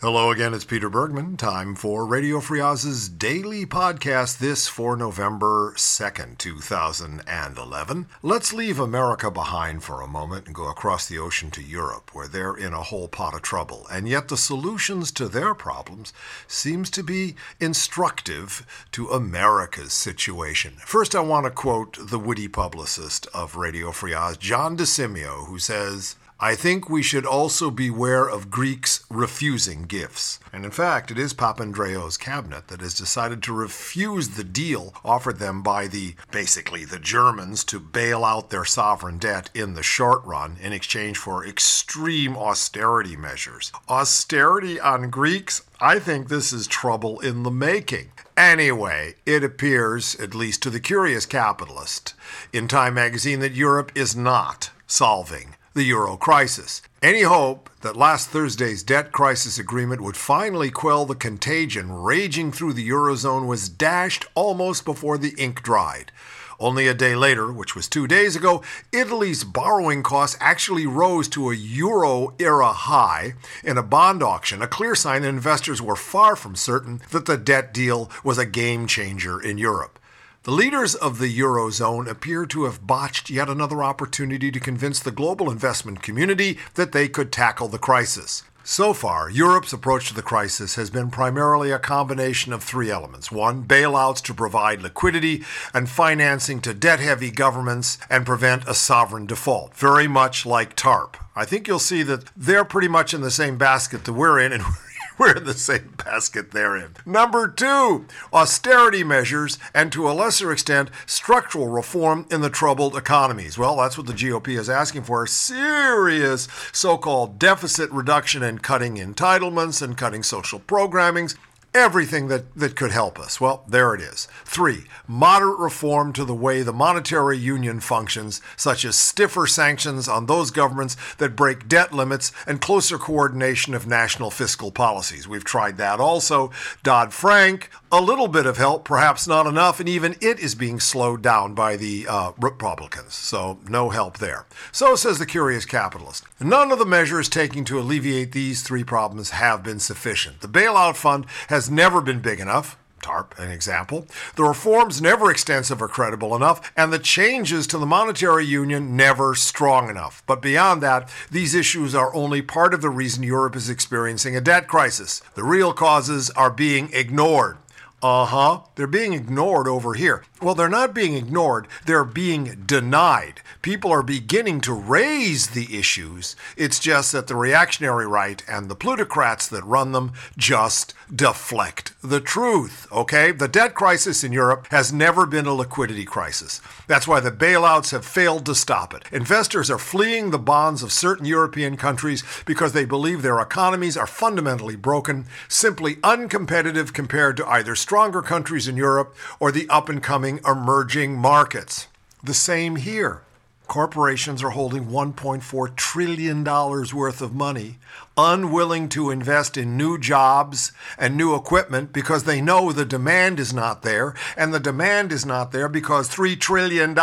Hello again, it's Peter Bergman. Time for Radio Free Oz's daily podcast, this for November 2nd, 2011. Let's leave America behind for a moment and go across the ocean to Europe, where they're in a whole pot of trouble. And yet the solutions to their problems seems to be instructive to America's situation. First, I want to quote the witty publicist of Radio Free Oz, John DeSimio, who says, I think we should also beware of Greeks refusing gifts. And in fact, it is Papandreou's cabinet that has decided to refuse the deal offered them by the basically the Germans to bail out their sovereign debt in the short run in exchange for extreme austerity measures. Austerity on Greeks? I think this is trouble in the making. Anyway, it appears, at least to the curious capitalist, in Time magazine that Europe is not solving the euro crisis. Any hope that last Thursday's debt crisis agreement would finally quell the contagion raging through the eurozone was dashed almost before the ink dried. Only a day later, which was two days ago, Italy's borrowing costs actually rose to a euro era high in a bond auction, a clear sign that investors were far from certain that the debt deal was a game changer in Europe. The leaders of the Eurozone appear to have botched yet another opportunity to convince the global investment community that they could tackle the crisis. So far, Europe's approach to the crisis has been primarily a combination of three elements. One, bailouts to provide liquidity and financing to debt heavy governments and prevent a sovereign default, very much like TARP. I think you'll see that they're pretty much in the same basket that we're in, and we're in the same basket they're in. Number two, austerity measures and to a lesser extent, structural reform in the troubled economies. Well, that's what the GOP is asking for serious so called deficit reduction and cutting entitlements and cutting social programmings everything that, that could help us. Well, there it is. Three, moderate reform to the way the monetary union functions, such as stiffer sanctions on those governments that break debt limits and closer coordination of national fiscal policies. We've tried that also. Dodd Frank, a little bit of help, perhaps not enough, and even it is being slowed down by the uh, Republicans. So, no help there. So says the curious capitalist. None of the measures taken to alleviate these three problems have been sufficient. The bailout fund has never been big enough. TARP, an example. The reforms never extensive or credible enough, and the changes to the monetary union never strong enough. But beyond that, these issues are only part of the reason Europe is experiencing a debt crisis. The real causes are being ignored. Uh huh. They're being ignored over here. Well, they're not being ignored, they're being denied. People are beginning to raise the issues. It's just that the reactionary right and the plutocrats that run them just deflect the truth, okay? The debt crisis in Europe has never been a liquidity crisis. That's why the bailouts have failed to stop it. Investors are fleeing the bonds of certain European countries because they believe their economies are fundamentally broken, simply uncompetitive compared to either stronger countries in Europe or the up and coming emerging markets. The same here. Corporations are holding $1.4 trillion worth of money, unwilling to invest in new jobs and new equipment because they know the demand is not there. And the demand is not there because $3 trillion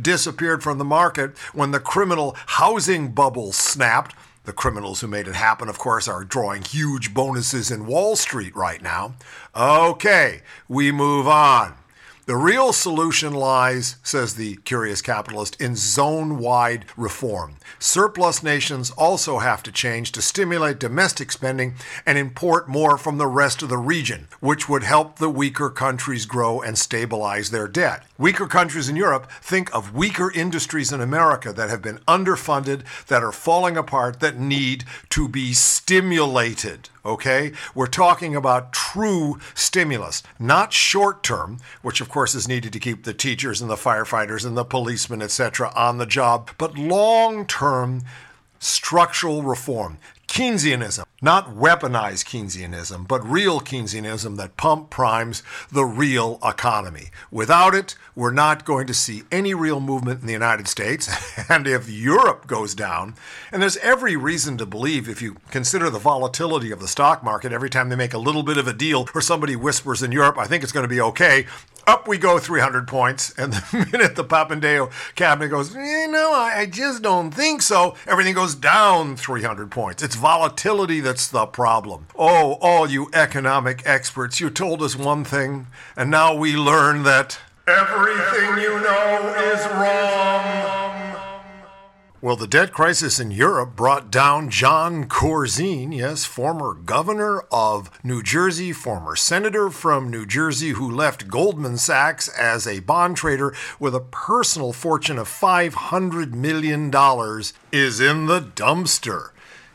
disappeared from the market when the criminal housing bubble snapped the criminals who made it happen, of course, are drawing huge bonuses in Wall Street right now. Okay, we move on. The real solution lies, says the curious capitalist, in zone wide reform. Surplus nations also have to change to stimulate domestic spending and import more from the rest of the region, which would help the weaker countries grow and stabilize their debt. Weaker countries in Europe think of weaker industries in America that have been underfunded, that are falling apart, that need to be stimulated okay? We're talking about true stimulus, not short term, which of course is needed to keep the teachers and the firefighters and the policemen, etc., on the job, but long term structural reform. Keynesianism, not weaponized Keynesianism, but real Keynesianism that pump primes the real economy. Without it, we're not going to see any real movement in the United States. And if Europe goes down, and there's every reason to believe, if you consider the volatility of the stock market, every time they make a little bit of a deal or somebody whispers in Europe, I think it's going to be okay, up we go 300 points. And the minute the Papandreou cabinet goes, eh, no, I, I just don't think so, everything goes down 300 points. It's volatility that's the problem. Oh, all you economic experts, you told us one thing, and now we learn that everything you know is wrong. Well, the debt crisis in Europe brought down John Corzine, yes, former governor of New Jersey, former senator from New Jersey who left Goldman Sachs as a bond trader with a personal fortune of $500 million, is in the dumpster.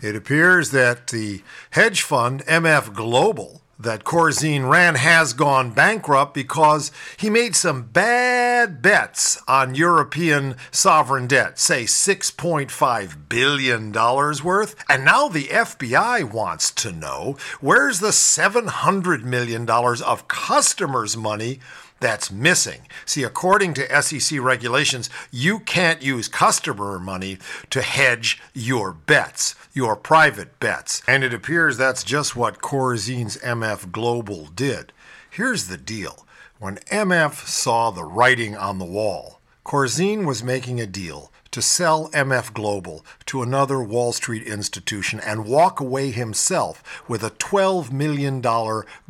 It appears that the hedge fund MF Global that Corzine ran has gone bankrupt because he made some bad bets on European sovereign debt, say $6.5 billion worth. And now the FBI wants to know where's the $700 million of customers' money that's missing. See, according to SEC regulations, you can't use customer money to hedge your bets, your private bets. And it appears that's just what Corzine's MF Global did. Here's the deal when MF saw the writing on the wall, Corzine was making a deal to sell MF Global to another Wall Street institution and walk away himself with a $12 million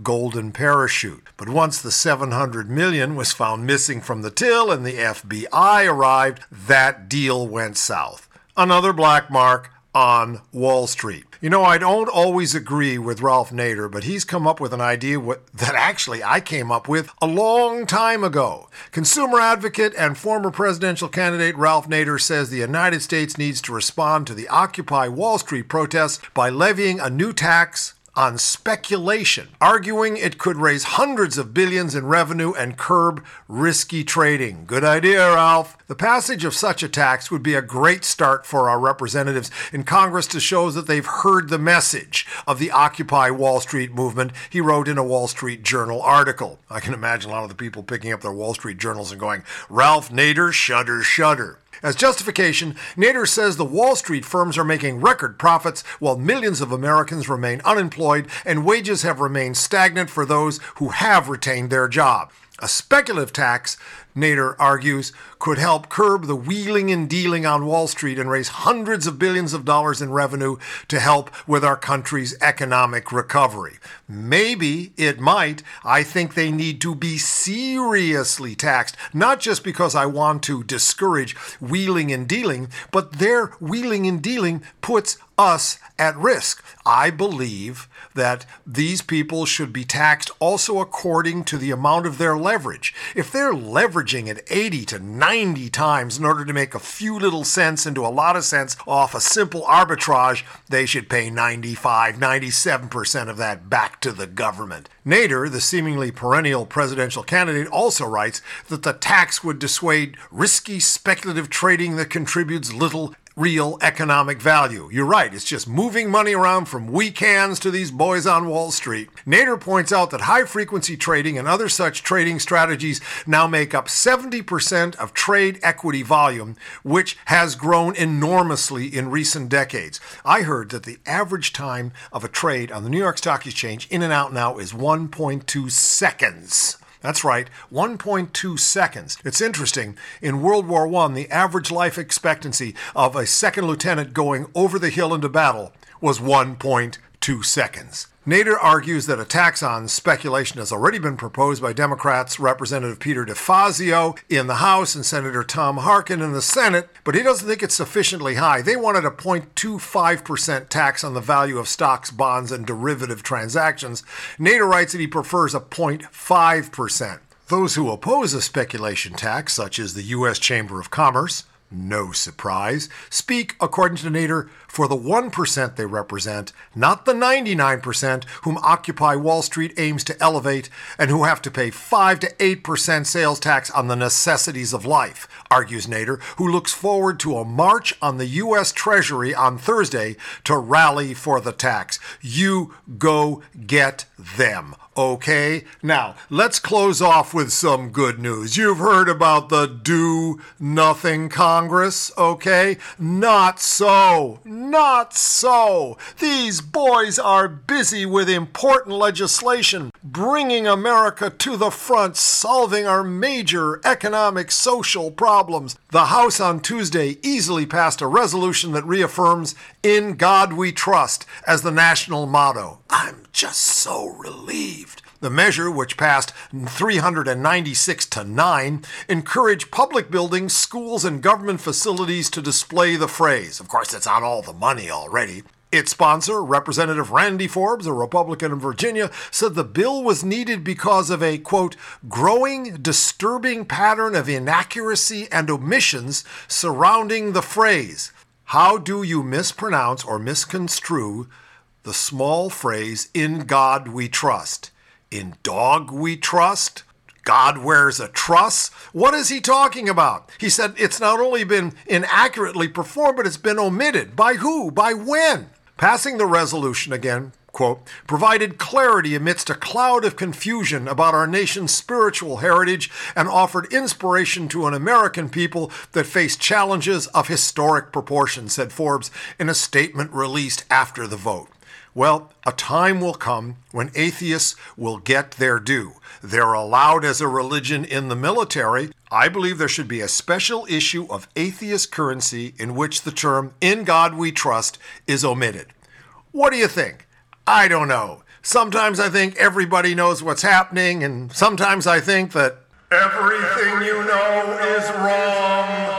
golden parachute. But once the 700 million was found missing from the till and the FBI arrived, that deal went south. Another black mark on Wall Street. You know, I don't always agree with Ralph Nader, but he's come up with an idea that actually I came up with a long time ago. Consumer advocate and former presidential candidate Ralph Nader says the United States needs to respond to the Occupy Wall Street protests by levying a new tax on speculation, arguing it could raise hundreds of billions in revenue and curb risky trading. Good idea, Ralph. The passage of such a tax would be a great start for our representatives in Congress to show that they've heard the message of the Occupy Wall Street movement, he wrote in a Wall Street Journal article. I can imagine a lot of the people picking up their Wall Street journals and going, Ralph Nader, shudder, shudder. As justification, Nader says the Wall Street firms are making record profits while millions of Americans remain unemployed and wages have remained stagnant for those who have retained their job. A speculative tax, Nader argues, could help curb the wheeling and dealing on Wall Street and raise hundreds of billions of dollars in revenue to help with our country's economic recovery. Maybe it might. I think they need to be seriously taxed, not just because I want to discourage wheeling and dealing, but their wheeling and dealing puts us at risk. I believe that these people should be taxed also according to the amount of their leverage. If they're leveraging at 80 to 90 times in order to make a few little cents into a lot of cents off a simple arbitrage, they should pay 95, 97% of that back to the government. Nader, the seemingly perennial presidential candidate, also writes that the tax would dissuade risky speculative trading that contributes little real economic value. You're right, it's just moving money around from weak hands to these boys on Wall Street. Nader points out that high frequency trading and other such trading strategies now make up 70% of trade equity volume, which has grown enormously in recent decades. I heard that the average time of a trade on the New York Stock Exchange in and out now is 1.2 seconds. That's right, 1.2 seconds. It's interesting. In World War I, the average life expectancy of a second lieutenant going over the hill into battle was 1.2 seconds. Nader argues that a tax on speculation has already been proposed by Democrats Representative Peter DeFazio in the House and Senator Tom Harkin in the Senate, but he doesn't think it's sufficiently high. They wanted a 0.25% tax on the value of stocks, bonds, and derivative transactions. Nader writes that he prefers a 0.5%. Those who oppose a speculation tax, such as the U.S. Chamber of Commerce, no surprise, speak, according to Nader, for the 1% they represent, not the 99% whom Occupy Wall Street aims to elevate and who have to pay 5 to 8% sales tax on the necessities of life, argues Nader, who looks forward to a march on the U.S. Treasury on Thursday to rally for the tax. You go get them. Okay, now let's close off with some good news. You've heard about the Do Nothing Congress, okay? Not so. Not so. These boys are busy with important legislation, bringing America to the front, solving our major economic social problems. The House on Tuesday easily passed a resolution that reaffirms In God We Trust as the national motto. I'm just so relieved. The measure, which passed 396 to 9, encouraged public buildings, schools, and government facilities to display the phrase. Of course, it's on all the money already. Its sponsor, Representative Randy Forbes, a Republican in Virginia, said the bill was needed because of a, quote, growing, disturbing pattern of inaccuracy and omissions surrounding the phrase. How do you mispronounce or misconstrue the small phrase, in God we trust? In dog we trust? God wears a truss? What is he talking about? He said it's not only been inaccurately performed, but it's been omitted. By who? By when? Passing the resolution again, quote, provided clarity amidst a cloud of confusion about our nation's spiritual heritage and offered inspiration to an American people that faced challenges of historic proportion, said Forbes in a statement released after the vote. Well, a time will come when atheists will get their due. They're allowed as a religion in the military. I believe there should be a special issue of atheist currency in which the term in God we trust is omitted. What do you think? I don't know. Sometimes I think everybody knows what's happening, and sometimes I think that everything you know is wrong.